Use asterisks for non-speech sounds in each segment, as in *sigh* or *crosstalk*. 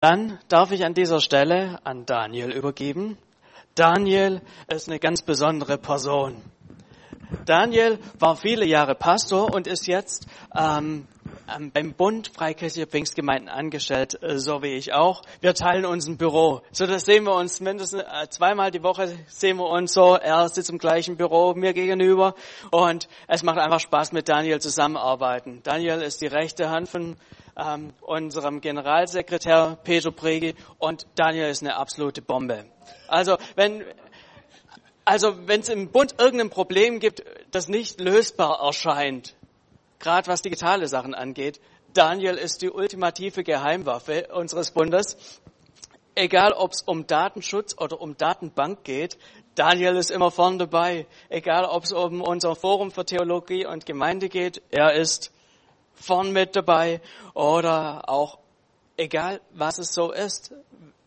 Dann darf ich an dieser Stelle an Daniel übergeben. Daniel ist eine ganz besondere Person. Daniel war viele Jahre Pastor und ist jetzt ähm, beim Bund Freikirchlicher Pfingstgemeinden angestellt, äh, so wie ich auch. Wir teilen uns ein Büro. So, das sehen wir uns mindestens äh, zweimal die Woche sehen wir uns so. Er sitzt im gleichen Büro mir gegenüber und es macht einfach Spaß mit Daniel zusammenarbeiten. Daniel ist die rechte Hand von ähm, unserem Generalsekretär Peter Pregi und Daniel ist eine absolute Bombe. Also wenn also wenn es im Bund irgendein Problem gibt, das nicht lösbar erscheint, gerade was digitale Sachen angeht, Daniel ist die ultimative Geheimwaffe unseres Bundes. Egal, ob es um Datenschutz oder um Datenbank geht, Daniel ist immer vorn dabei. Egal, ob es um unser Forum für Theologie und Gemeinde geht, er ist vorn mit dabei. Oder auch, egal was es so ist,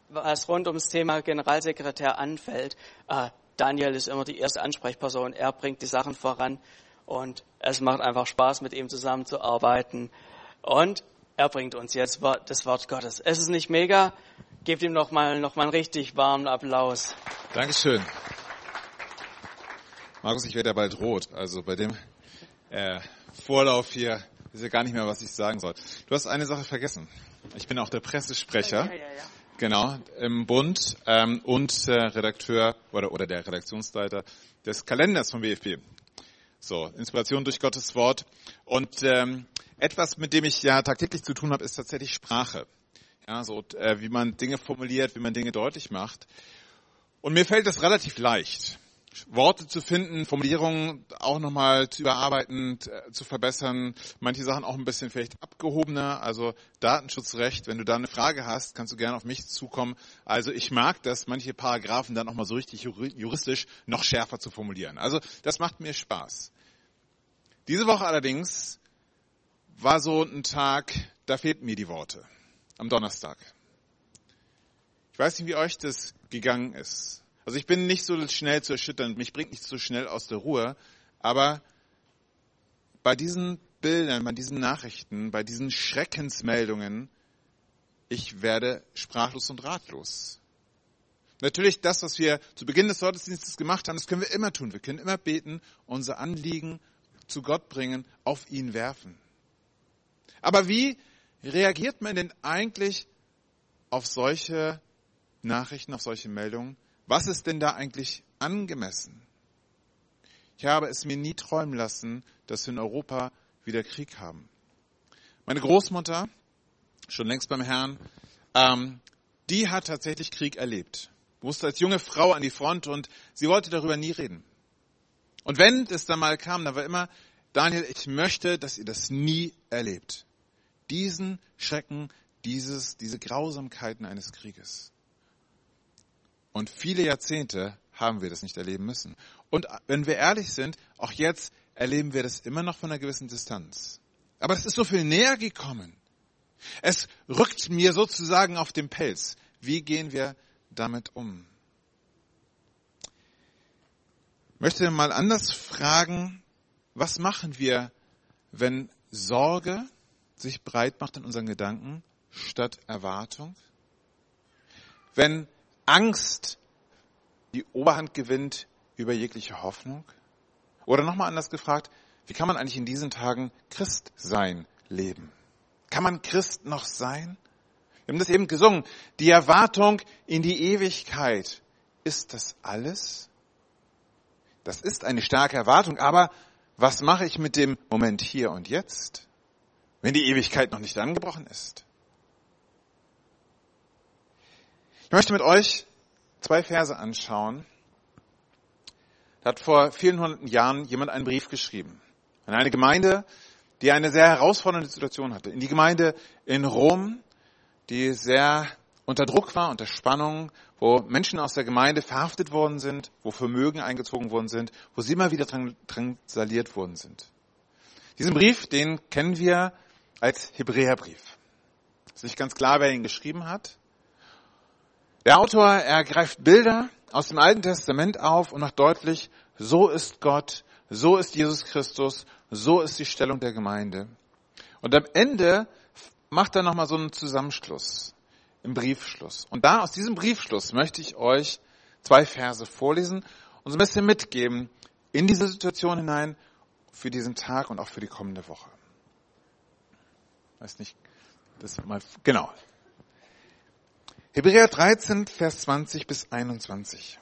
was rund ums Thema Generalsekretär anfällt, äh, Daniel ist immer die erste Ansprechperson. Er bringt die Sachen voran und es macht einfach Spaß, mit ihm zusammenzuarbeiten. Und er bringt uns jetzt das Wort Gottes. Es ist nicht mega. Gebt ihm nochmal noch mal einen richtig warmen Applaus. Dankeschön. Markus, ich werde ja bald rot. Also bei dem äh, Vorlauf hier ist ja gar nicht mehr, was ich sagen soll. Du hast eine Sache vergessen. Ich bin auch der Pressesprecher. Ja, ja, ja. Genau, im Bund ähm, und der Redakteur oder, oder der Redaktionsleiter des Kalenders vom WFB. So, Inspiration durch Gottes Wort. Und ähm, etwas, mit dem ich ja tagtäglich zu tun habe, ist tatsächlich Sprache. Ja, so äh, wie man Dinge formuliert, wie man Dinge deutlich macht. Und mir fällt das relativ leicht. Worte zu finden, Formulierungen auch nochmal zu überarbeiten, äh, zu verbessern, manche Sachen auch ein bisschen vielleicht abgehobener, also Datenschutzrecht, wenn du da eine Frage hast, kannst du gerne auf mich zukommen. Also ich mag das, manche Paragraphen dann nochmal so richtig juristisch noch schärfer zu formulieren. Also das macht mir Spaß. Diese Woche allerdings war so ein Tag, da fehlten mir die Worte. Am Donnerstag. Ich weiß nicht, wie euch das gegangen ist. Also ich bin nicht so schnell zu erschüttern, mich bringt nicht so schnell aus der Ruhe, aber bei diesen Bildern, bei diesen Nachrichten, bei diesen Schreckensmeldungen, ich werde sprachlos und ratlos. Natürlich das, was wir zu Beginn des Gottesdienstes gemacht haben, das können wir immer tun. Wir können immer beten, unser Anliegen zu Gott bringen, auf ihn werfen. Aber wie reagiert man denn eigentlich auf solche Nachrichten, auf solche Meldungen? Was ist denn da eigentlich angemessen? Ich habe es mir nie träumen lassen, dass wir in Europa wieder Krieg haben. Meine Großmutter, schon längst beim Herrn, ähm, die hat tatsächlich Krieg erlebt. Musste als junge Frau an die Front und sie wollte darüber nie reden. Und wenn es dann mal kam, dann war immer, Daniel, ich möchte, dass ihr das nie erlebt. Diesen Schrecken, dieses, diese Grausamkeiten eines Krieges. Und viele Jahrzehnte haben wir das nicht erleben müssen. Und wenn wir ehrlich sind, auch jetzt erleben wir das immer noch von einer gewissen Distanz. Aber es ist so viel näher gekommen. Es rückt mir sozusagen auf den Pelz. Wie gehen wir damit um? Ich möchte mal anders fragen, was machen wir, wenn Sorge sich breit macht in unseren Gedanken statt Erwartung? Wenn Angst die Oberhand gewinnt über jegliche Hoffnung? Oder nochmal anders gefragt, wie kann man eigentlich in diesen Tagen Christ sein leben? Kann man Christ noch sein? Wir haben das eben gesungen. Die Erwartung in die Ewigkeit. Ist das alles? Das ist eine starke Erwartung, aber was mache ich mit dem Moment hier und jetzt, wenn die Ewigkeit noch nicht angebrochen ist? Ich möchte mit euch zwei Verse anschauen. Da hat vor vielen hunderten Jahren jemand einen Brief geschrieben an eine Gemeinde, die eine sehr herausfordernde Situation hatte. In die Gemeinde in Rom, die sehr unter Druck war, unter Spannung, wo Menschen aus der Gemeinde verhaftet worden sind, wo Vermögen eingezogen worden sind, wo sie immer wieder drangsaliert worden sind. Diesen Brief, den kennen wir als Hebräerbrief. Es ist nicht ganz klar, wer ihn geschrieben hat. Der Autor ergreift Bilder aus dem Alten Testament auf und macht deutlich, so ist Gott, so ist Jesus Christus, so ist die Stellung der Gemeinde. Und am Ende macht er nochmal so einen Zusammenschluss. im Briefschluss. Und da aus diesem Briefschluss möchte ich euch zwei Verse vorlesen und so ein bisschen mitgeben in diese Situation hinein für diesen Tag und auch für die kommende Woche. Weiß nicht, das mal, genau. Hebräer 13, Vers 20 bis 21.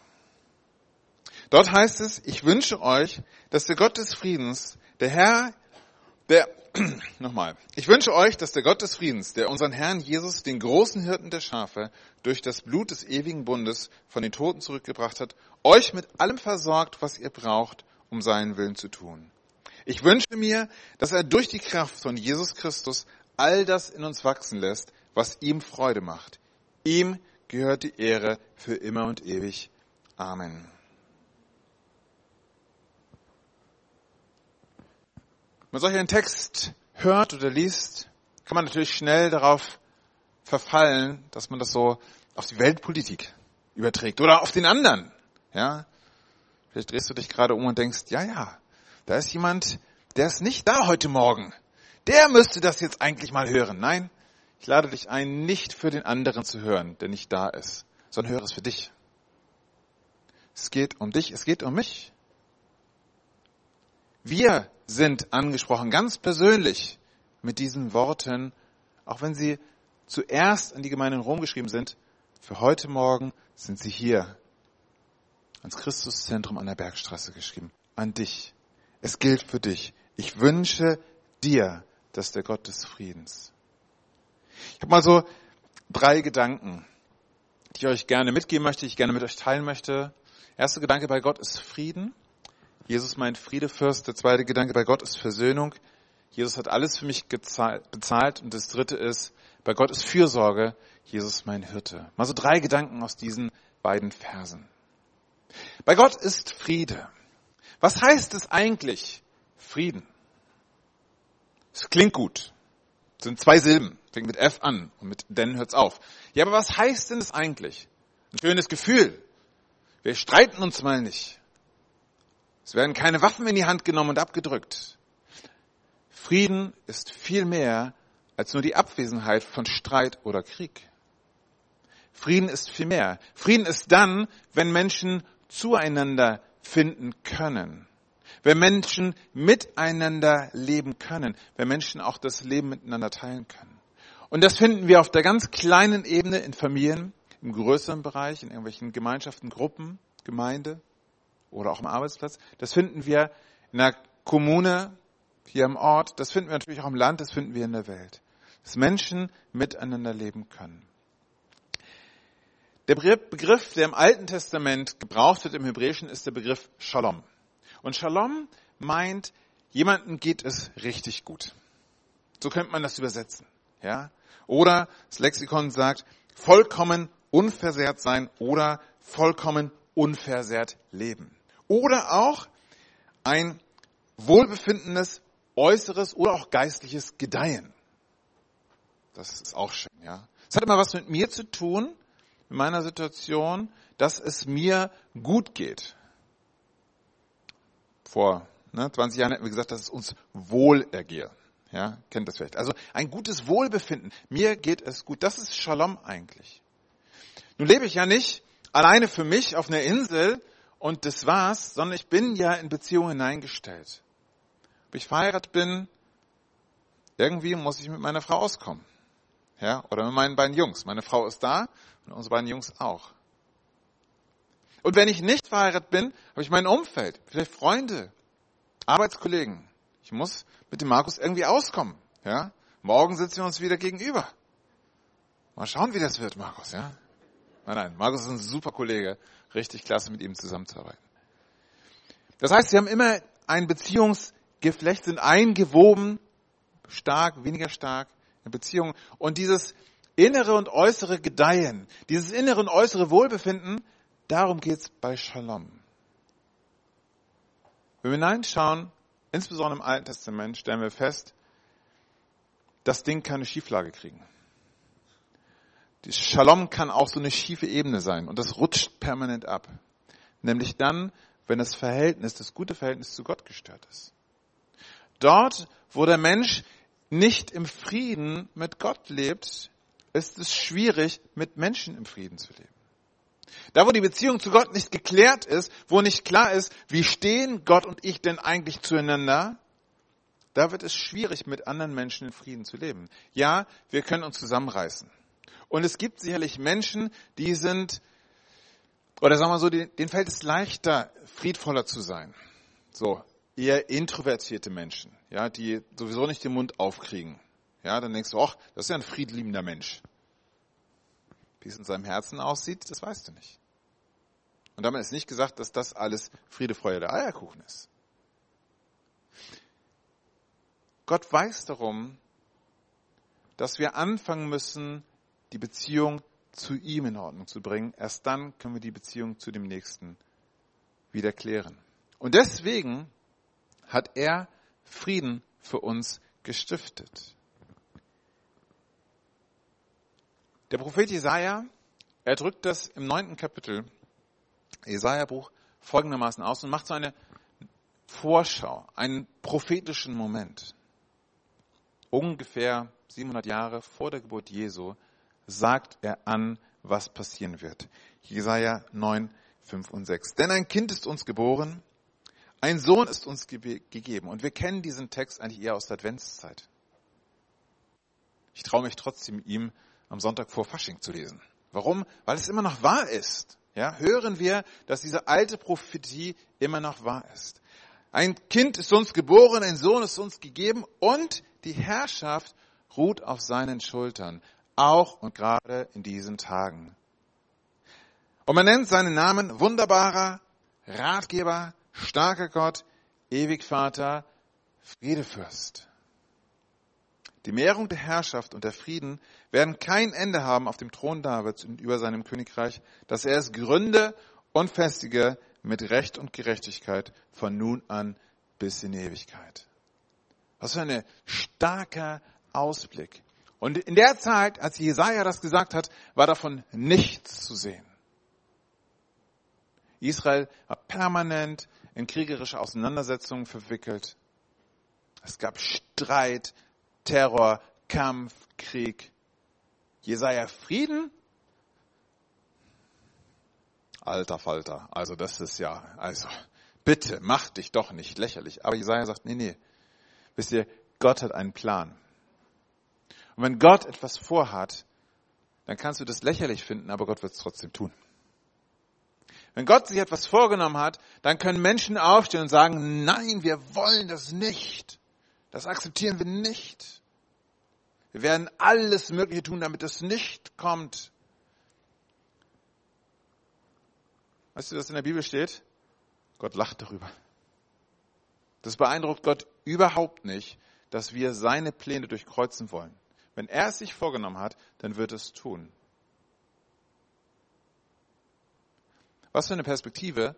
Dort heißt es, ich wünsche euch, dass der Gott des Friedens, der Herr, der, *clears throat* nochmal, ich wünsche euch, dass der Gott des Friedens, der unseren Herrn Jesus, den großen Hirten der Schafe, durch das Blut des ewigen Bundes von den Toten zurückgebracht hat, euch mit allem versorgt, was ihr braucht, um seinen Willen zu tun. Ich wünsche mir, dass er durch die Kraft von Jesus Christus all das in uns wachsen lässt, was ihm Freude macht. Ihm gehört die Ehre für immer und ewig. Amen. Wenn man solch einen Text hört oder liest, kann man natürlich schnell darauf verfallen, dass man das so auf die Weltpolitik überträgt oder auf den anderen. Ja, vielleicht drehst du dich gerade um und denkst, ja, ja, da ist jemand, der ist nicht da heute Morgen. Der müsste das jetzt eigentlich mal hören. Nein, ich lade dich ein, nicht für den anderen zu hören, der nicht da ist, sondern höre es für dich. Es geht um dich, es geht um mich. Wir sind angesprochen, ganz persönlich mit diesen Worten, auch wenn sie zuerst an die Gemeinde in Rom geschrieben sind, für heute Morgen sind sie hier ans Christuszentrum an der Bergstraße geschrieben. An dich. Es gilt für dich. Ich wünsche dir, dass der Gott des Friedens. Ich habe mal so drei Gedanken, die ich euch gerne mitgeben möchte, die ich gerne mit euch teilen möchte. Erster Gedanke bei Gott ist Frieden. Jesus meint Friedefürst. Der zweite Gedanke bei Gott ist Versöhnung. Jesus hat alles für mich bezahlt. Und das dritte ist, bei Gott ist Fürsorge. Jesus mein Hirte. Mal so drei Gedanken aus diesen beiden Versen. Bei Gott ist Friede. Was heißt es eigentlich? Frieden. Es klingt gut. Es sind zwei Silben. Fängt mit F an und mit denn hört's auf. Ja, aber was heißt denn das eigentlich? Ein schönes Gefühl. Wir streiten uns mal nicht. Es werden keine Waffen in die Hand genommen und abgedrückt. Frieden ist viel mehr als nur die Abwesenheit von Streit oder Krieg. Frieden ist viel mehr. Frieden ist dann, wenn Menschen zueinander finden können. Wenn Menschen miteinander leben können. Wenn Menschen auch das Leben miteinander teilen können. Und das finden wir auf der ganz kleinen Ebene in Familien, im größeren Bereich, in irgendwelchen Gemeinschaften, Gruppen, Gemeinde oder auch am Arbeitsplatz. Das finden wir in der Kommune, hier im Ort. Das finden wir natürlich auch im Land, das finden wir in der Welt. Dass Menschen miteinander leben können. Der Begriff, der im Alten Testament gebraucht wird im Hebräischen, ist der Begriff Shalom. Und Shalom meint, jemandem geht es richtig gut. So könnte man das übersetzen. Ja? Oder das Lexikon sagt, vollkommen unversehrt sein oder vollkommen unversehrt leben. Oder auch ein wohlbefindendes äußeres oder auch geistliches Gedeihen. Das ist auch schön, ja. Es hat immer was mit mir zu tun, in meiner Situation, dass es mir gut geht. Vor ne, 20 Jahren hätten wir gesagt, dass es uns wohl ergehe. Ja, kennt das vielleicht. Also ein gutes Wohlbefinden. Mir geht es gut. Das ist Shalom eigentlich. Nun lebe ich ja nicht alleine für mich auf einer Insel und das war's, sondern ich bin ja in Beziehungen hineingestellt. Ob ich verheiratet bin, irgendwie muss ich mit meiner Frau auskommen. Ja, oder mit meinen beiden Jungs. Meine Frau ist da und unsere beiden Jungs auch. Und wenn ich nicht verheiratet bin, habe ich mein Umfeld, vielleicht Freunde, Arbeitskollegen. Ich muss mit dem Markus irgendwie auskommen. Ja, morgen sitzen wir uns wieder gegenüber. Mal schauen, wie das wird, Markus. Ja, nein, nein, Markus ist ein super Kollege, richtig klasse, mit ihm zusammenzuarbeiten. Das heißt, sie haben immer ein Beziehungsgeflecht, sind eingewoben, stark, weniger stark in Beziehungen. Und dieses innere und äußere Gedeihen, dieses innere und äußere Wohlbefinden, darum geht's bei Shalom. Wenn wir hineinschauen, insbesondere im Alten Testament, stellen wir fest, das Ding kann eine Schieflage kriegen. Die Shalom kann auch so eine schiefe Ebene sein und das rutscht permanent ab. Nämlich dann, wenn das Verhältnis, das gute Verhältnis zu Gott gestört ist. Dort, wo der Mensch nicht im Frieden mit Gott lebt, ist es schwierig, mit Menschen im Frieden zu leben. Da, wo die Beziehung zu Gott nicht geklärt ist, wo nicht klar ist, wie stehen Gott und ich denn eigentlich zueinander, da wird es schwierig, mit anderen Menschen in Frieden zu leben. Ja, wir können uns zusammenreißen. Und es gibt sicherlich Menschen, die sind, oder sagen wir so, denen fällt es leichter, friedvoller zu sein. So, eher introvertierte Menschen, ja, die sowieso nicht den Mund aufkriegen. Ja, dann denkst du, ach, das ist ja ein friedliebender Mensch. Wie es in seinem Herzen aussieht, das weißt du nicht. Und damit ist nicht gesagt, dass das alles Friede, Freude, der Eierkuchen ist. Gott weiß darum, dass wir anfangen müssen, die Beziehung zu ihm in Ordnung zu bringen. Erst dann können wir die Beziehung zu dem Nächsten wieder klären. Und deswegen hat er Frieden für uns gestiftet. Der Prophet Jesaja, er drückt das im neunten Kapitel Jesaja-Buch folgendermaßen aus und macht so eine Vorschau, einen prophetischen Moment. Ungefähr 700 Jahre vor der Geburt Jesu sagt er an, was passieren wird. Jesaja 9, 5 und 6. Denn ein Kind ist uns geboren, ein Sohn ist uns ge gegeben. Und wir kennen diesen Text eigentlich eher aus der Adventszeit. Ich traue mich trotzdem, ihm am Sonntag vor Fasching zu lesen. Warum? Weil es immer noch wahr ist. Ja, hören wir, dass diese alte Prophetie immer noch wahr ist. Ein Kind ist uns geboren, ein Sohn ist uns gegeben und die Herrschaft ruht auf seinen Schultern, auch und gerade in diesen Tagen. Und man nennt seinen Namen wunderbarer Ratgeber, starker Gott, ewig Vater, Friedefürst. Die Mehrung der Herrschaft und der Frieden werden kein Ende haben auf dem Thron Davids und über seinem Königreich, dass er es gründe und festige mit Recht und Gerechtigkeit von nun an bis in Ewigkeit. Was für ein starker Ausblick. Und in der Zeit, als Jesaja das gesagt hat, war davon nichts zu sehen. Israel war permanent in kriegerische Auseinandersetzungen verwickelt. Es gab Streit, Terror, Kampf, Krieg. Jesaja Frieden? Alter Falter. Also das ist ja, also bitte mach dich doch nicht lächerlich. Aber Jesaja sagt, nee, nee. Wisst ihr, Gott hat einen Plan. Und wenn Gott etwas vorhat, dann kannst du das lächerlich finden, aber Gott wird es trotzdem tun. Wenn Gott sich etwas vorgenommen hat, dann können Menschen aufstehen und sagen, nein, wir wollen das nicht. Das akzeptieren wir nicht. Wir werden alles Mögliche tun, damit es nicht kommt. Weißt du, was in der Bibel steht? Gott lacht darüber. Das beeindruckt Gott überhaupt nicht, dass wir seine Pläne durchkreuzen wollen. Wenn er es sich vorgenommen hat, dann wird es tun. Was für eine Perspektive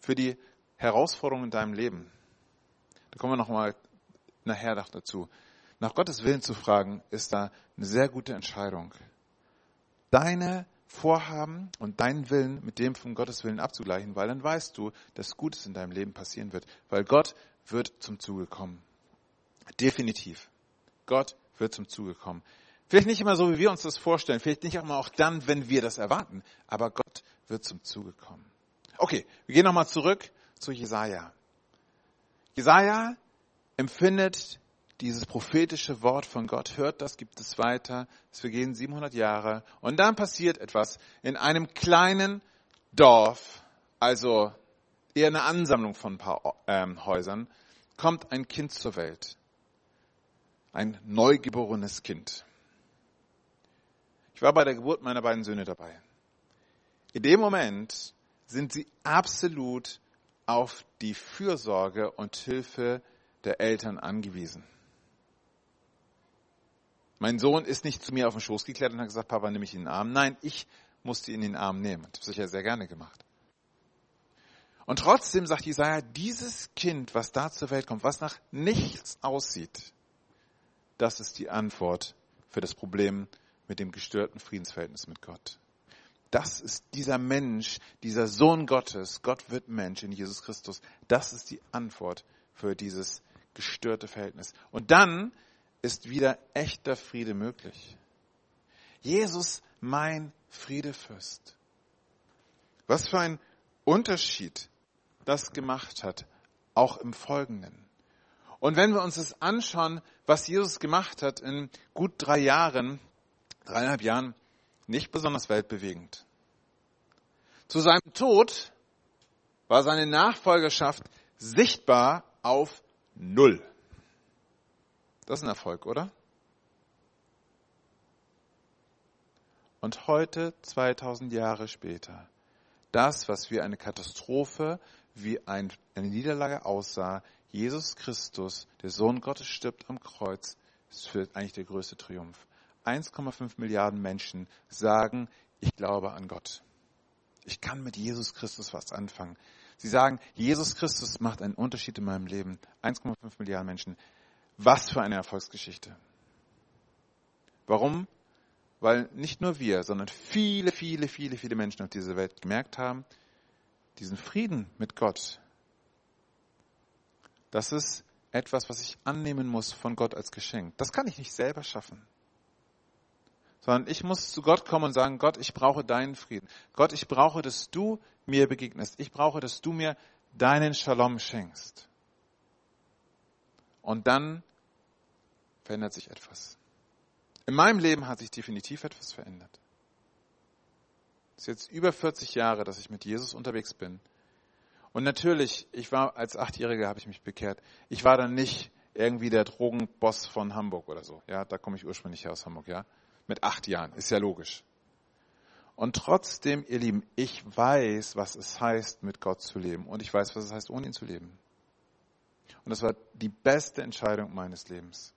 für die Herausforderungen in deinem Leben. Da kommen wir nochmal nachher noch dazu. Nach Gottes Willen zu fragen, ist da eine sehr gute Entscheidung. Deine Vorhaben und deinen Willen mit dem von Gottes Willen abzugleichen, weil dann weißt du, dass Gutes in deinem Leben passieren wird, weil Gott wird zum Zuge kommen. Definitiv. Gott wird zum Zuge kommen. Vielleicht nicht immer so, wie wir uns das vorstellen, vielleicht nicht immer auch dann, wenn wir das erwarten, aber Gott wird zum Zuge kommen. Okay, wir gehen nochmal zurück zu Jesaja. Jesaja empfindet dieses prophetische Wort von Gott, hört das, gibt es weiter, es vergehen 700 Jahre und dann passiert etwas in einem kleinen Dorf, also eher eine Ansammlung von ein paar ähm, Häusern, kommt ein Kind zur Welt. Ein neugeborenes Kind. Ich war bei der Geburt meiner beiden Söhne dabei. In dem Moment sind sie absolut auf die Fürsorge und Hilfe der Eltern angewiesen. Mein Sohn ist nicht zu mir auf den Schoß geklettert und hat gesagt, Papa, nimm mich in den Arm. Nein, ich musste ihn in den Arm nehmen. Das habe ich ja sehr gerne gemacht. Und trotzdem sagt Jesaja, dieses Kind, was da zur Welt kommt, was nach nichts aussieht, das ist die Antwort für das Problem mit dem gestörten Friedensverhältnis mit Gott. Das ist dieser Mensch, dieser Sohn Gottes, Gott wird Mensch in Jesus Christus. Das ist die Antwort für dieses gestörte Verhältnis. Und dann ist wieder echter Friede möglich. Jesus, mein Friedefürst. Was für ein Unterschied das gemacht hat, auch im Folgenden. Und wenn wir uns das anschauen, was Jesus gemacht hat in gut drei Jahren, dreieinhalb Jahren, nicht besonders weltbewegend. Zu seinem Tod war seine Nachfolgerschaft sichtbar auf Null. Das ist ein Erfolg, oder? Und heute, 2000 Jahre später, das, was wie eine Katastrophe, wie eine Niederlage aussah, Jesus Christus, der Sohn Gottes, stirbt am Kreuz, ist für eigentlich der größte Triumph. 1,5 Milliarden Menschen sagen, ich glaube an Gott. Ich kann mit Jesus Christus was anfangen. Sie sagen, Jesus Christus macht einen Unterschied in meinem Leben. 1,5 Milliarden Menschen. Was für eine Erfolgsgeschichte. Warum? Weil nicht nur wir, sondern viele, viele, viele, viele Menschen auf dieser Welt gemerkt haben, diesen Frieden mit Gott, das ist etwas, was ich annehmen muss von Gott als Geschenk. Das kann ich nicht selber schaffen. Sondern ich muss zu Gott kommen und sagen, Gott, ich brauche deinen Frieden. Gott, ich brauche, dass du mir begegnest. Ich brauche, dass du mir deinen Shalom schenkst. Und dann verändert sich etwas. In meinem Leben hat sich definitiv etwas verändert. Es ist jetzt über 40 Jahre, dass ich mit Jesus unterwegs bin. Und natürlich, ich war als Achtjähriger habe ich mich bekehrt. Ich war dann nicht irgendwie der Drogenboss von Hamburg oder so. Ja, da komme ich ursprünglich her aus Hamburg, ja. Mit acht Jahren, ist ja logisch. Und trotzdem, ihr Lieben, ich weiß, was es heißt, mit Gott zu leben. Und ich weiß, was es heißt, ohne ihn zu leben. Und das war die beste Entscheidung meines Lebens.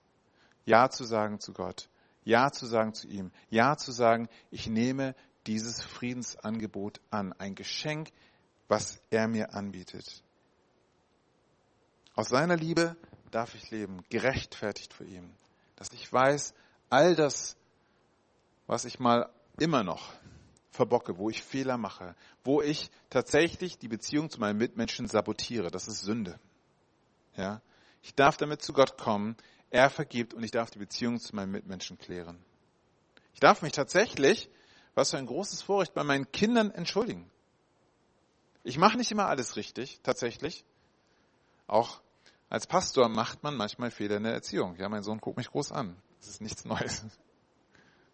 Ja zu sagen zu Gott. Ja zu sagen zu ihm. Ja zu sagen, ich nehme dieses Friedensangebot an. Ein Geschenk, was er mir anbietet. Aus seiner Liebe darf ich leben, gerechtfertigt vor ihm. Dass ich weiß, all das, was ich mal immer noch verbocke, wo ich Fehler mache, wo ich tatsächlich die Beziehung zu meinen Mitmenschen sabotiere, das ist Sünde. Ja? Ich darf damit zu Gott kommen, er vergibt und ich darf die Beziehung zu meinen Mitmenschen klären. Ich darf mich tatsächlich, was für ein großes Vorrecht, bei meinen Kindern entschuldigen. Ich mache nicht immer alles richtig, tatsächlich. Auch als Pastor macht man manchmal Fehler in der Erziehung. Ja, mein Sohn guckt mich groß an. Das ist nichts Neues.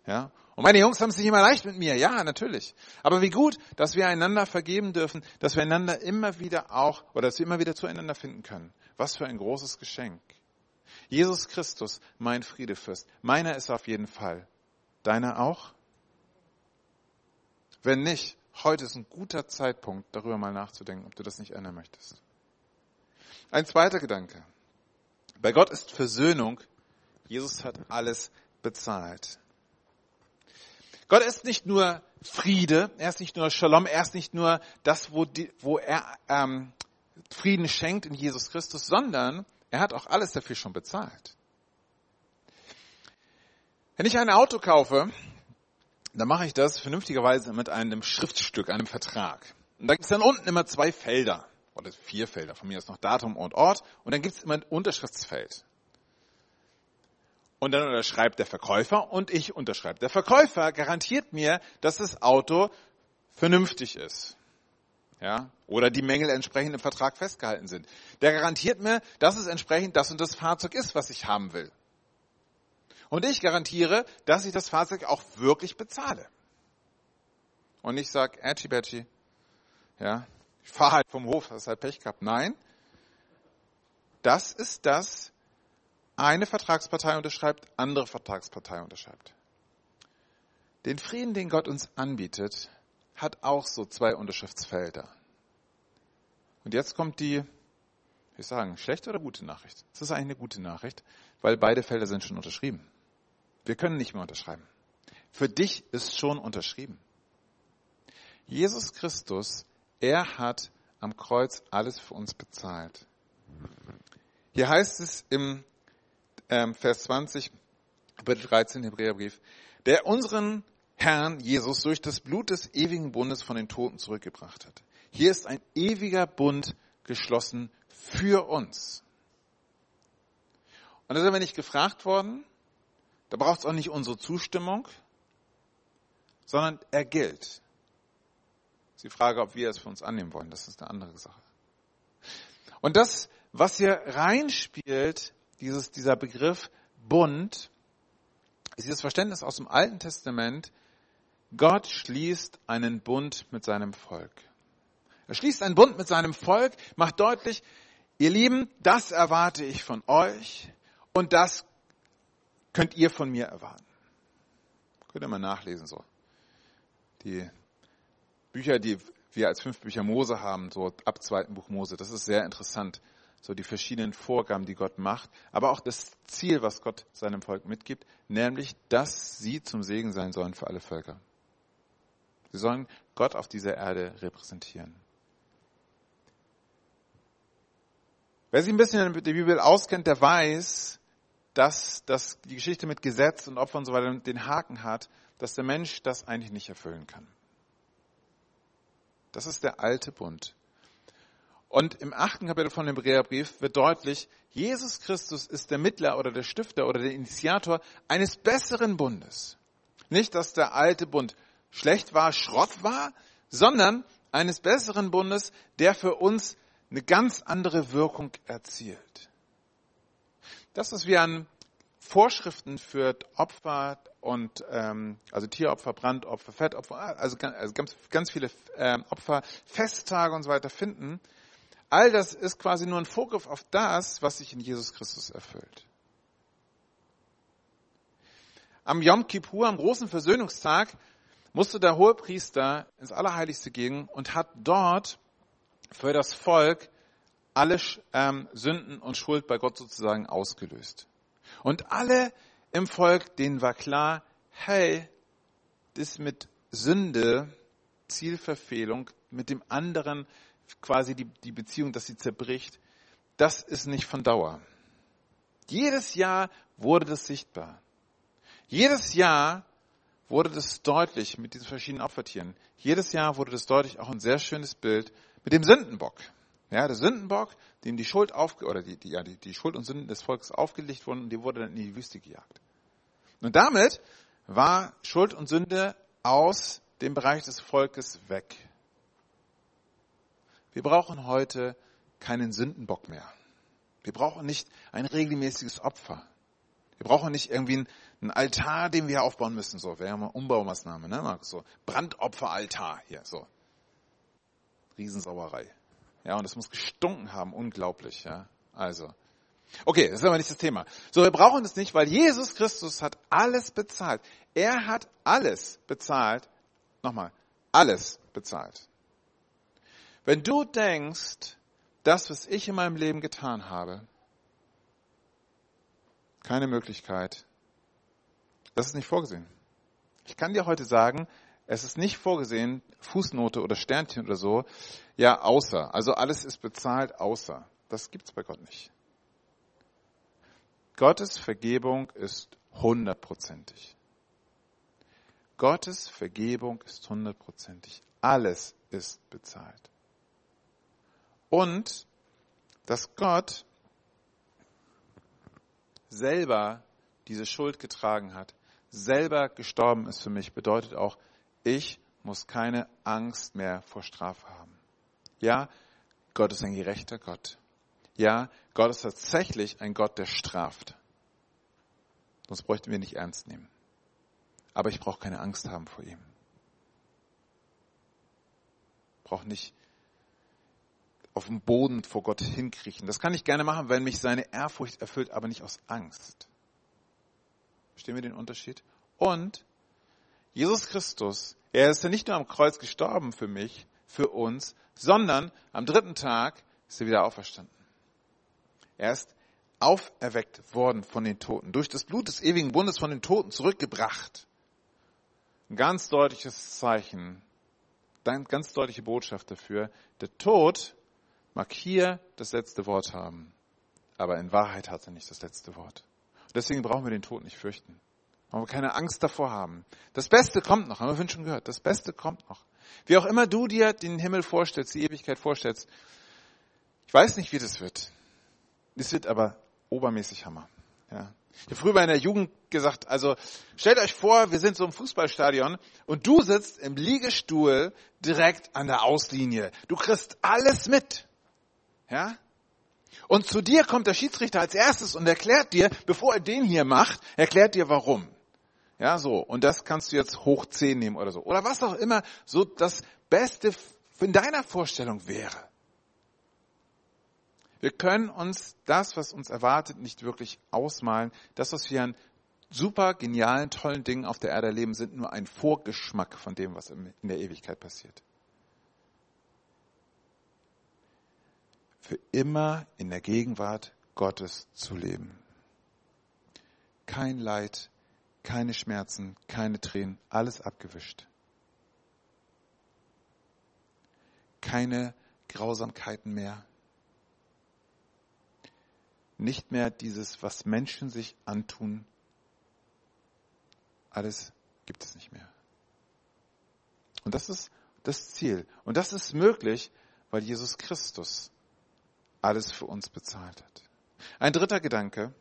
Ja. Und meine Jungs haben es nicht immer leicht mit mir. Ja, natürlich. Aber wie gut, dass wir einander vergeben dürfen, dass wir einander immer wieder auch, oder dass wir immer wieder zueinander finden können. Was für ein großes Geschenk. Jesus Christus, mein Friedefürst. Meiner ist auf jeden Fall. Deiner auch? Wenn nicht, heute ist ein guter Zeitpunkt, darüber mal nachzudenken, ob du das nicht ändern möchtest. Ein zweiter Gedanke. Bei Gott ist Versöhnung. Jesus hat alles bezahlt. Gott ist nicht nur Friede, er ist nicht nur Shalom, er ist nicht nur das, wo, die, wo er ähm, Frieden schenkt in Jesus Christus, sondern er hat auch alles dafür schon bezahlt. Wenn ich ein Auto kaufe, dann mache ich das vernünftigerweise mit einem Schriftstück, einem Vertrag. Und da gibt es dann unten immer zwei Felder, oder vier Felder, von mir ist noch Datum und Ort, und dann gibt es immer ein Unterschriftsfeld. Und dann unterschreibt der Verkäufer und ich unterschreibe. Der Verkäufer garantiert mir, dass das Auto vernünftig ist. Ja, oder die Mängel entsprechend im Vertrag festgehalten sind. Der garantiert mir, dass es entsprechend das und das Fahrzeug ist, was ich haben will. Und ich garantiere, dass ich das Fahrzeug auch wirklich bezahle. Und ich sage, Ätschi Betschi, ja, ich fahre halt vom Hof, das ist halt Pech gehabt. Nein, das ist das, eine Vertragspartei unterschreibt, andere Vertragspartei unterschreibt. Den Frieden, den Gott uns anbietet, hat auch so zwei Unterschriftsfelder. Und jetzt kommt die, ich sagen, schlechte oder gute Nachricht? Das ist eigentlich eine gute Nachricht, weil beide Felder sind schon unterschrieben. Wir können nicht mehr unterschreiben. Für dich ist schon unterschrieben. Jesus Christus, er hat am Kreuz alles für uns bezahlt. Hier heißt es im ähm, Vers 20, Kapitel 13, Hebräerbrief, der unseren Herrn Jesus durch das Blut des ewigen Bundes von den Toten zurückgebracht hat. Hier ist ein ewiger Bund geschlossen für uns. Und da sind wir nicht gefragt worden, da braucht es auch nicht unsere Zustimmung. sondern er gilt. ist die Frage, ob wir es für uns annehmen wollen, das ist eine andere Sache. Und das, was hier reinspielt, dieses, dieser Begriff Bund, ist dieses Verständnis aus dem Alten Testament, Gott schließt einen Bund mit seinem Volk. Er schließt einen Bund mit seinem Volk, macht deutlich, ihr Lieben, das erwarte ich von euch und das könnt ihr von mir erwarten. Könnt ihr mal nachlesen so. Die Bücher, die wir als fünf Bücher Mose haben, so ab zweiten Buch Mose, das ist sehr interessant. So die verschiedenen Vorgaben, die Gott macht, aber auch das Ziel, was Gott seinem Volk mitgibt, nämlich, dass sie zum Segen sein sollen für alle Völker. Sie sollen Gott auf dieser Erde repräsentieren. Wer sich ein bisschen mit der Bibel auskennt, der weiß, dass, dass die Geschichte mit Gesetz und Opfer und so weiter den Haken hat, dass der Mensch das eigentlich nicht erfüllen kann. Das ist der alte Bund. Und im achten Kapitel von dem Hebräerbrief wird deutlich, Jesus Christus ist der Mittler oder der Stifter oder der Initiator eines besseren Bundes. Nicht, dass der alte Bund schlecht war, Schrott war, sondern eines besseren Bundes, der für uns eine ganz andere Wirkung erzielt. Das, was wir an Vorschriften für Opfer und ähm, also Tieropfer, Brandopfer, Fettopfer, also, also ganz, ganz viele ähm, Opfer, Festtage und so weiter finden, all das ist quasi nur ein Vorgriff auf das, was sich in Jesus Christus erfüllt. Am Yom Kippur, am großen Versöhnungstag, musste der Hohepriester ins Allerheiligste gehen und hat dort für das Volk alle ähm, Sünden und Schuld bei Gott sozusagen ausgelöst. Und alle im Volk, denen war klar, hey, das mit Sünde, Zielverfehlung, mit dem anderen quasi die, die Beziehung, dass sie zerbricht, das ist nicht von Dauer. Jedes Jahr wurde das sichtbar. Jedes Jahr wurde das deutlich mit diesen verschiedenen Opfertieren. Jedes Jahr wurde das deutlich, auch ein sehr schönes Bild mit dem Sündenbock. Ja, der Sündenbock, dem die Schuld auf, oder die, die, ja, die, die Schuld und Sünden des Volkes aufgelegt wurden, und die wurde dann in die Wüste gejagt. Und damit war Schuld und Sünde aus dem Bereich des Volkes weg. Wir brauchen heute keinen Sündenbock mehr. Wir brauchen nicht ein regelmäßiges Opfer. Wir brauchen nicht irgendwie einen, Altar, den wir aufbauen müssen. So, wäre mal Umbaumaßnahme, ne, Markus? So, Brandopferaltar hier, so. Riesensauerei. Ja, und es muss gestunken haben, unglaublich, ja. Also. Okay, das ist aber nicht das Thema. So, wir brauchen es nicht, weil Jesus Christus hat alles bezahlt. Er hat alles bezahlt. Nochmal, alles bezahlt. Wenn du denkst, das, was ich in meinem Leben getan habe, keine Möglichkeit, das ist nicht vorgesehen. Ich kann dir heute sagen, es ist nicht vorgesehen, Fußnote oder Sternchen oder so, ja, außer. Also alles ist bezahlt, außer. Das gibt's bei Gott nicht. Gottes Vergebung ist hundertprozentig. Gottes Vergebung ist hundertprozentig. Alles ist bezahlt. Und dass Gott selber diese Schuld getragen hat, selber gestorben ist für mich, bedeutet auch, ich muss keine Angst mehr vor Strafe haben. Ja, Gott ist ein gerechter Gott. Ja, Gott ist tatsächlich ein Gott, der straft. Sonst bräuchten wir nicht ernst nehmen. Aber ich brauche keine Angst haben vor ihm. Brauche nicht auf dem Boden vor Gott hinkriechen. Das kann ich gerne machen, wenn mich seine Ehrfurcht erfüllt, aber nicht aus Angst. Verstehen wir den Unterschied? Und Jesus Christus, er ist ja nicht nur am Kreuz gestorben für mich, für uns, sondern am dritten Tag ist er wieder auferstanden. Er ist auferweckt worden von den Toten, durch das Blut des ewigen Bundes von den Toten zurückgebracht. Ein ganz deutliches Zeichen, ganz deutliche Botschaft dafür. Der Tod mag hier das letzte Wort haben, aber in Wahrheit hat er nicht das letzte Wort. Deswegen brauchen wir den Tod nicht fürchten. Wir keine Angst davor haben. Das Beste kommt noch, haben wir vorhin schon gehört. Das Beste kommt noch. Wie auch immer du dir den Himmel vorstellst, die Ewigkeit vorstellst. Ich weiß nicht, wie das wird. Es wird aber obermäßig Hammer. Ja. Ich habe früher in der Jugend gesagt, also stellt euch vor, wir sind so im Fußballstadion und du sitzt im Liegestuhl direkt an der Auslinie. Du kriegst alles mit. Ja? Und zu dir kommt der Schiedsrichter als erstes und erklärt dir, bevor er den hier macht, erklärt dir warum. Ja, so. Und das kannst du jetzt hoch 10 nehmen oder so. Oder was auch immer so das Beste in deiner Vorstellung wäre. Wir können uns das, was uns erwartet, nicht wirklich ausmalen. Das, was wir an super genialen, tollen Dingen auf der Erde erleben, sind nur ein Vorgeschmack von dem, was in der Ewigkeit passiert. Für immer in der Gegenwart Gottes zu leben. Kein Leid, keine Schmerzen, keine Tränen, alles abgewischt. Keine Grausamkeiten mehr, nicht mehr dieses, was Menschen sich antun. Alles gibt es nicht mehr. Und das ist das Ziel. Und das ist möglich, weil Jesus Christus alles für uns bezahlt hat. Ein dritter Gedanke.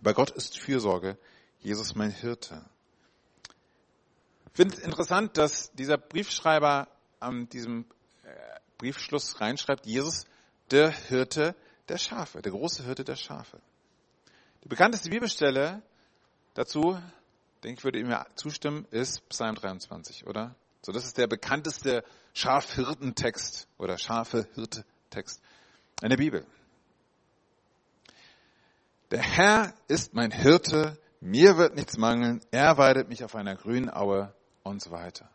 Bei Gott ist Fürsorge. Jesus mein Hirte. Ich finde es interessant, dass dieser Briefschreiber an diesem äh, Briefschluss reinschreibt, Jesus, der Hirte der Schafe, der große Hirte der Schafe. Die bekannteste Bibelstelle dazu, denke ich, würde ihm zustimmen, ist Psalm 23, oder? So, das ist der bekannteste Schafhirtentext oder Schafe-Hirte-Text in der Bibel. Der Herr ist mein Hirte, mir wird nichts mangeln, er weidet mich auf einer grünen Aue und so weiter.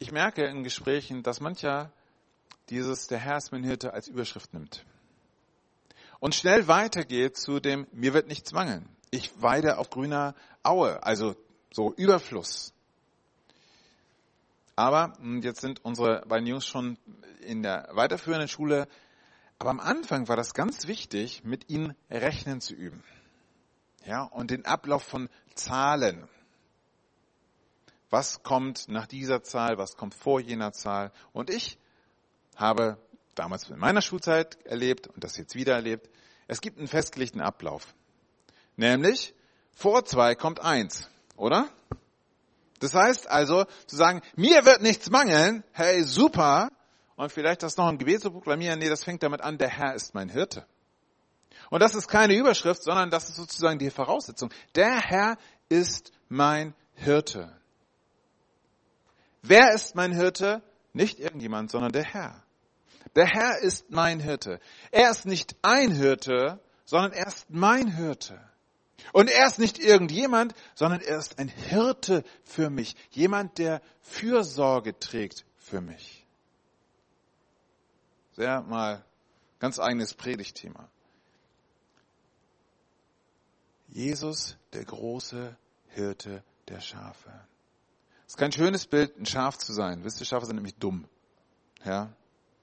ich merke in Gesprächen, dass mancher dieses Der Herr ist mein Hirte als Überschrift nimmt. Und schnell weitergeht zu dem Mir wird nichts mangeln. Ich weide auf grüner Aue, also so Überfluss. Aber jetzt sind unsere beiden Jungs schon in der weiterführenden Schule. Aber am Anfang war das ganz wichtig, mit ihnen rechnen zu üben. Ja, und den Ablauf von Zahlen was kommt nach dieser Zahl, was kommt vor jener Zahl. Und ich habe damals in meiner Schulzeit erlebt und das jetzt wieder erlebt, es gibt einen festgelegten Ablauf. Nämlich, vor zwei kommt eins, oder? Das heißt also, zu sagen, mir wird nichts mangeln, hey, super, und vielleicht das noch ein Gebet zu proklamieren, nee, das fängt damit an, der Herr ist mein Hirte. Und das ist keine Überschrift, sondern das ist sozusagen die Voraussetzung. Der Herr ist mein Hirte. Wer ist mein Hirte? Nicht irgendjemand, sondern der Herr. Der Herr ist mein Hirte. Er ist nicht ein Hirte, sondern er ist mein Hirte. Und er ist nicht irgendjemand, sondern er ist ein Hirte für mich. Jemand, der Fürsorge trägt für mich. Sehr mal ganz eigenes Predigtthema. Jesus, der große Hirte der Schafe. Es ist kein schönes Bild, ein Schaf zu sein. Wisst ihr, Schafe sind nämlich dumm. Ja?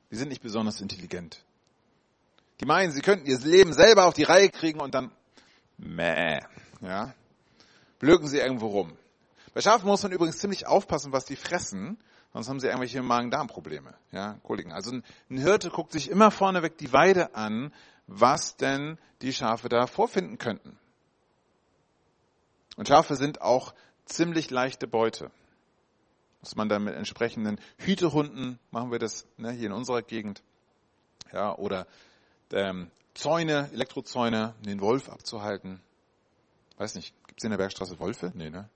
Die sind nicht besonders intelligent. Die meinen, sie könnten ihr Leben selber auf die Reihe kriegen und dann, meh, ja, blöken sie irgendwo rum. Bei Schafen muss man übrigens ziemlich aufpassen, was die fressen, sonst haben sie irgendwelche Magen-Darm-Probleme, ja, Kollegen. Also ein, Hirte guckt sich immer vorneweg die Weide an, was denn die Schafe da vorfinden könnten. Und Schafe sind auch ziemlich leichte Beute dass man dann mit entsprechenden Hütehunden, machen wir das ne, hier in unserer Gegend, ja, oder ähm, Zäune, Elektrozäune, den Wolf abzuhalten. Weiß nicht, gibt es in der Bergstraße Wölfe? Nee, ne?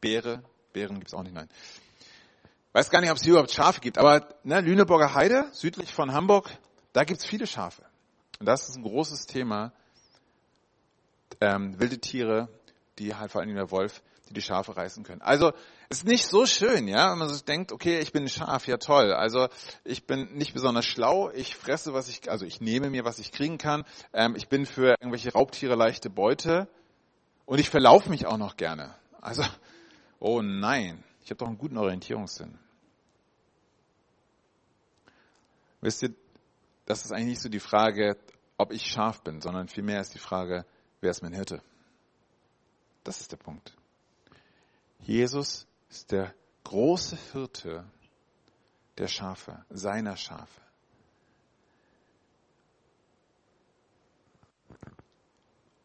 Bäre, Bären gibt es auch nicht, nein. Weiß gar nicht, ob es hier überhaupt Schafe gibt, aber ne, Lüneburger Heide, südlich von Hamburg, da gibt es viele Schafe. Und das ist ein großes Thema. Ähm, wilde Tiere, die halt vor allem der Wolf, die die Schafe reißen können. Also ist nicht so schön, ja, wenn man sich denkt, okay, ich bin ein Schaf, ja toll. Also ich bin nicht besonders schlau, ich fresse, was ich, also ich nehme mir, was ich kriegen kann. Ähm, ich bin für irgendwelche Raubtiere leichte Beute und ich verlaufe mich auch noch gerne. Also, oh nein, ich habe doch einen guten Orientierungssinn. Wisst ihr, das ist eigentlich nicht so die Frage, ob ich scharf bin, sondern vielmehr ist die Frage, wer ist mein Hirte? Das ist der Punkt. Jesus ist der große Hirte der Schafe, seiner Schafe.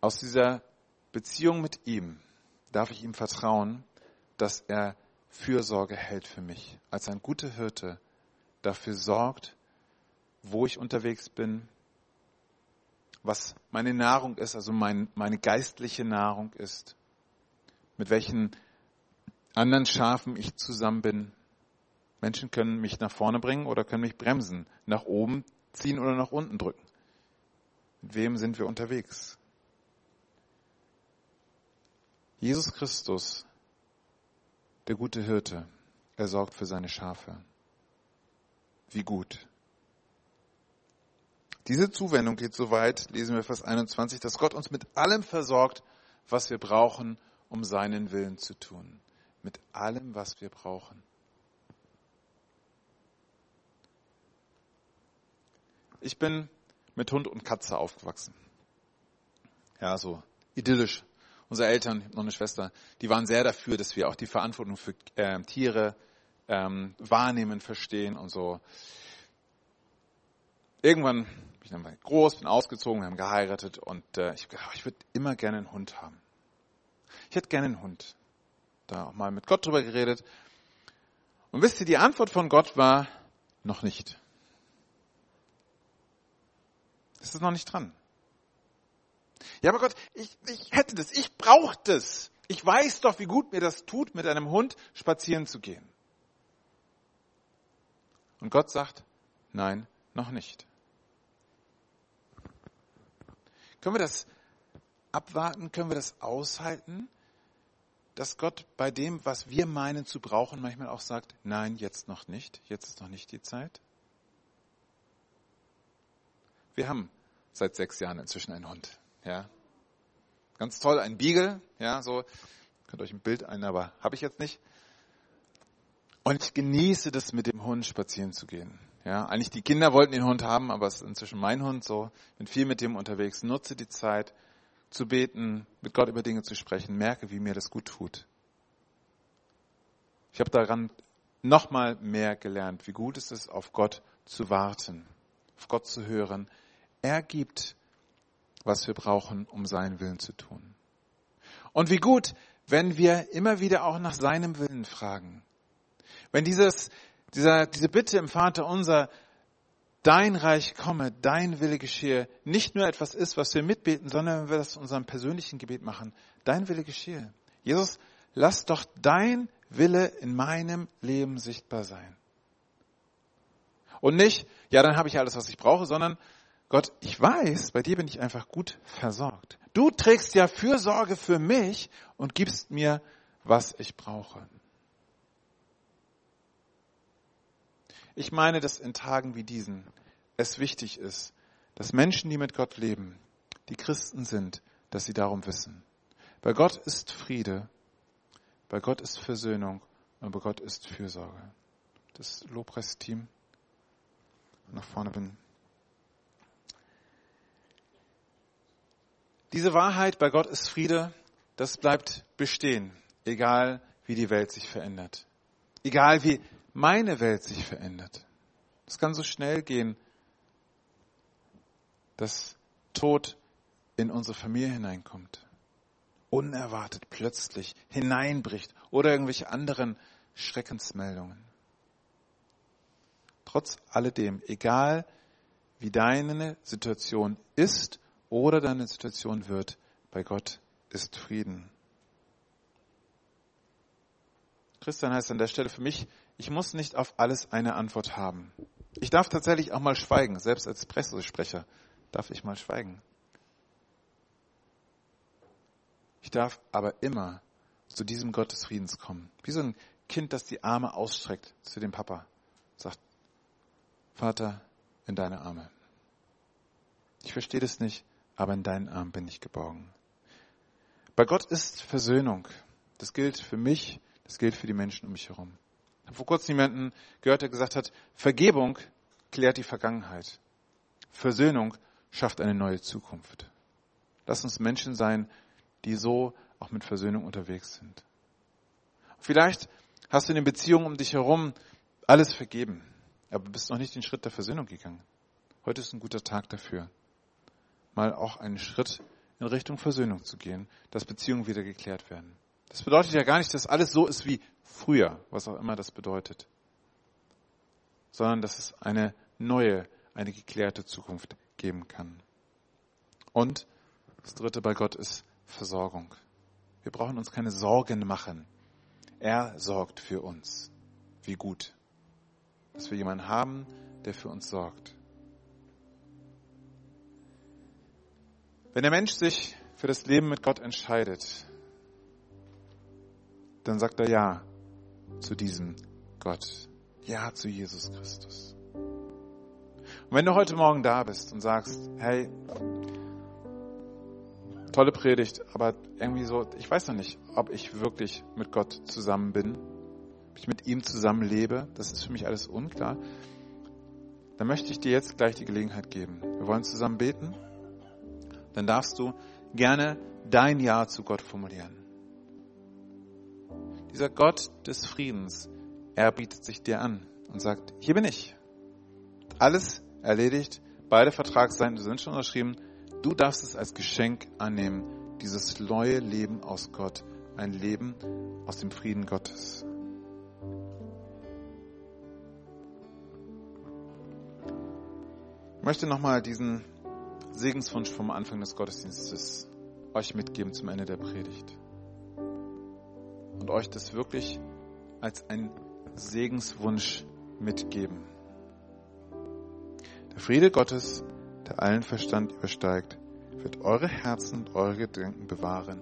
Aus dieser Beziehung mit ihm darf ich ihm vertrauen, dass er Fürsorge hält für mich, als ein guter Hirte dafür sorgt, wo ich unterwegs bin, was meine Nahrung ist, also mein, meine geistliche Nahrung ist, mit welchen anderen Schafen ich zusammen bin. Menschen können mich nach vorne bringen oder können mich bremsen, nach oben ziehen oder nach unten drücken. Mit wem sind wir unterwegs? Jesus Christus, der gute Hirte, er sorgt für seine Schafe. Wie gut. Diese Zuwendung geht so weit, lesen wir Vers 21, dass Gott uns mit allem versorgt, was wir brauchen, um seinen Willen zu tun. Mit allem, was wir brauchen. Ich bin mit Hund und Katze aufgewachsen. Ja, so idyllisch. Unsere Eltern, noch eine Schwester, die waren sehr dafür, dass wir auch die Verantwortung für äh, Tiere ähm, wahrnehmen, verstehen und so. Irgendwann bin ich dann mal groß, bin ausgezogen, wir haben geheiratet und äh, ich, ich würde immer gerne einen Hund haben. Ich hätte gerne einen Hund. Da auch mal mit Gott drüber geredet. Und wisst ihr, die Antwort von Gott war noch nicht. Das ist noch nicht dran. Ja, aber Gott, ich, ich hätte das, ich brauche das. Ich weiß doch, wie gut mir das tut, mit einem Hund spazieren zu gehen. Und Gott sagt, nein, noch nicht. Können wir das abwarten? Können wir das aushalten? Dass Gott bei dem, was wir meinen zu brauchen, manchmal auch sagt, nein, jetzt noch nicht, jetzt ist noch nicht die Zeit. Wir haben seit sechs Jahren inzwischen einen Hund. Ja. Ganz toll, ein Beagle, ja, so. Könnt euch ein Bild ein, aber habe ich jetzt nicht. Und ich genieße das, mit dem Hund spazieren zu gehen. Ja, eigentlich die Kinder wollten den Hund haben, aber es ist inzwischen mein Hund so. Bin viel mit dem unterwegs, nutze die Zeit zu beten, mit Gott über Dinge zu sprechen, merke, wie mir das gut tut. Ich habe daran nochmal mehr gelernt, wie gut es ist, auf Gott zu warten, auf Gott zu hören, er gibt, was wir brauchen, um seinen Willen zu tun. Und wie gut, wenn wir immer wieder auch nach seinem Willen fragen. Wenn dieses, dieser, diese Bitte im Vater unser, dein Reich komme, dein Wille geschehe, nicht nur etwas ist, was wir mitbeten, sondern wenn wir das in unserem persönlichen Gebet machen, dein Wille geschehe. Jesus, lass doch dein Wille in meinem Leben sichtbar sein. Und nicht, ja, dann habe ich alles, was ich brauche, sondern Gott, ich weiß, bei dir bin ich einfach gut versorgt. Du trägst ja Fürsorge für mich und gibst mir, was ich brauche. Ich meine, dass in Tagen wie diesen es wichtig ist, dass Menschen, die mit Gott leben, die Christen sind, dass sie darum wissen. Bei Gott ist Friede, bei Gott ist Versöhnung und bei Gott ist Fürsorge. Das Lobpreisteam nach vorne bin. Diese Wahrheit bei Gott ist Friede, das bleibt bestehen, egal wie die Welt sich verändert. Egal wie meine Welt sich verändert. Es kann so schnell gehen, dass Tod in unsere Familie hineinkommt. Unerwartet, plötzlich hineinbricht oder irgendwelche anderen Schreckensmeldungen. Trotz alledem, egal wie deine Situation ist oder deine Situation wird, bei Gott ist Frieden. Christian heißt an der Stelle für mich, ich muss nicht auf alles eine Antwort haben. Ich darf tatsächlich auch mal schweigen, selbst als Pressesprecher darf ich mal schweigen. Ich darf aber immer zu diesem Gott des Friedens kommen. Wie so ein Kind, das die Arme ausstreckt zu dem Papa. Sagt, Vater, in deine Arme. Ich verstehe das nicht, aber in deinen Armen bin ich geborgen. Bei Gott ist Versöhnung. Das gilt für mich, das gilt für die Menschen um mich herum. Habe vor kurzem jemanden gehört, der gesagt hat, Vergebung klärt die Vergangenheit. Versöhnung schafft eine neue Zukunft. Lass uns Menschen sein, die so auch mit Versöhnung unterwegs sind. Vielleicht hast du in den Beziehungen um dich herum alles vergeben, aber bist noch nicht den Schritt der Versöhnung gegangen. Heute ist ein guter Tag dafür mal auch einen Schritt in Richtung Versöhnung zu gehen, dass Beziehungen wieder geklärt werden. Das bedeutet ja gar nicht, dass alles so ist wie früher, was auch immer das bedeutet, sondern dass es eine neue, eine geklärte Zukunft geben kann. Und das Dritte bei Gott ist Versorgung. Wir brauchen uns keine Sorgen machen. Er sorgt für uns. Wie gut, dass wir jemanden haben, der für uns sorgt. Wenn der Mensch sich für das Leben mit Gott entscheidet, dann sagt er Ja zu diesem Gott. Ja zu Jesus Christus. Und wenn du heute Morgen da bist und sagst, hey, tolle Predigt, aber irgendwie so, ich weiß noch nicht, ob ich wirklich mit Gott zusammen bin, ob ich mit ihm zusammen lebe, das ist für mich alles unklar, dann möchte ich dir jetzt gleich die Gelegenheit geben. Wir wollen zusammen beten. Dann darfst du gerne dein Ja zu Gott formulieren. Dieser Gott des Friedens, er bietet sich dir an und sagt, hier bin ich. Alles erledigt, beide Vertragsseiten sind schon unterschrieben, Du darfst es als Geschenk annehmen, dieses neue Leben aus Gott, ein Leben aus dem Frieden Gottes. Ich möchte nochmal diesen Segenswunsch vom Anfang des Gottesdienstes euch mitgeben zum Ende der Predigt. Und euch das wirklich als ein Segenswunsch mitgeben. Der Friede Gottes, der allen Verstand übersteigt, wird eure Herzen und eure Gedanken bewahren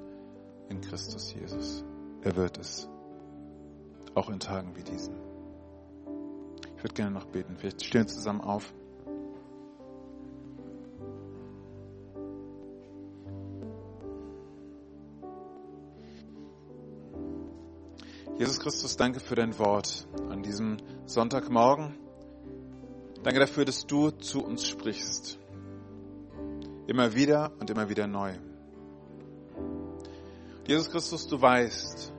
in Christus Jesus. Er wird es. Auch in Tagen wie diesen. Ich würde gerne noch beten. Vielleicht stehen wir zusammen auf. Jesus Christus, danke für dein Wort an diesem Sonntagmorgen. Danke dafür, dass du zu uns sprichst. Immer wieder und immer wieder neu. Jesus Christus, du weißt,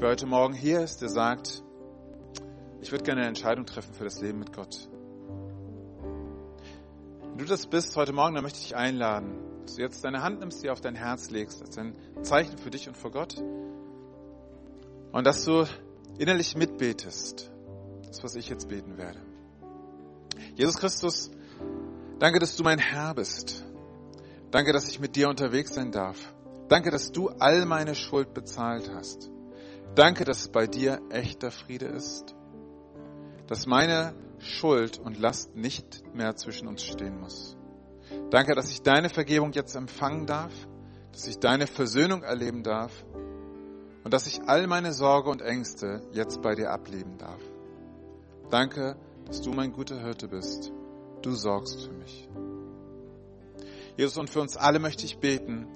wer heute Morgen hier ist, der sagt, ich würde gerne eine Entscheidung treffen für das Leben mit Gott. Wenn du das bist heute Morgen, dann möchte ich dich einladen, dass du jetzt deine Hand nimmst, die auf dein Herz legst, als ein Zeichen für dich und vor Gott. Und dass du innerlich mitbetest, das, was ich jetzt beten werde. Jesus Christus, danke, dass du mein Herr bist. Danke, dass ich mit dir unterwegs sein darf. Danke, dass du all meine Schuld bezahlt hast. Danke, dass bei dir echter Friede ist. Dass meine Schuld und Last nicht mehr zwischen uns stehen muss. Danke, dass ich deine Vergebung jetzt empfangen darf, dass ich deine Versöhnung erleben darf und dass ich all meine Sorge und Ängste jetzt bei dir ableben darf. Danke, dass du mein guter Hirte bist. Du sorgst für mich. Jesus, und für uns alle möchte ich beten,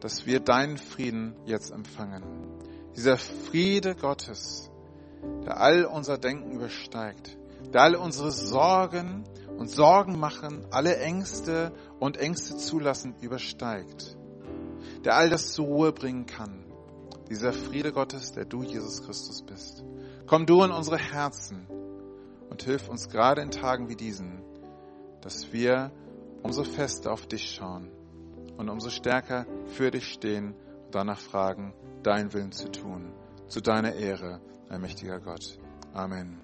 dass wir deinen Frieden jetzt empfangen. Dieser Friede Gottes, der all unser Denken übersteigt, der all unsere Sorgen und Sorgen machen, alle Ängste und Ängste zulassen, übersteigt, der all das zur Ruhe bringen kann. Dieser Friede Gottes, der du, Jesus Christus, bist. Komm du in unsere Herzen und hilf uns gerade in Tagen wie diesen, dass wir umso fester auf dich schauen und umso stärker für dich stehen und danach fragen, dein Willen zu tun, zu deiner Ehre, ein mächtiger Gott. Amen.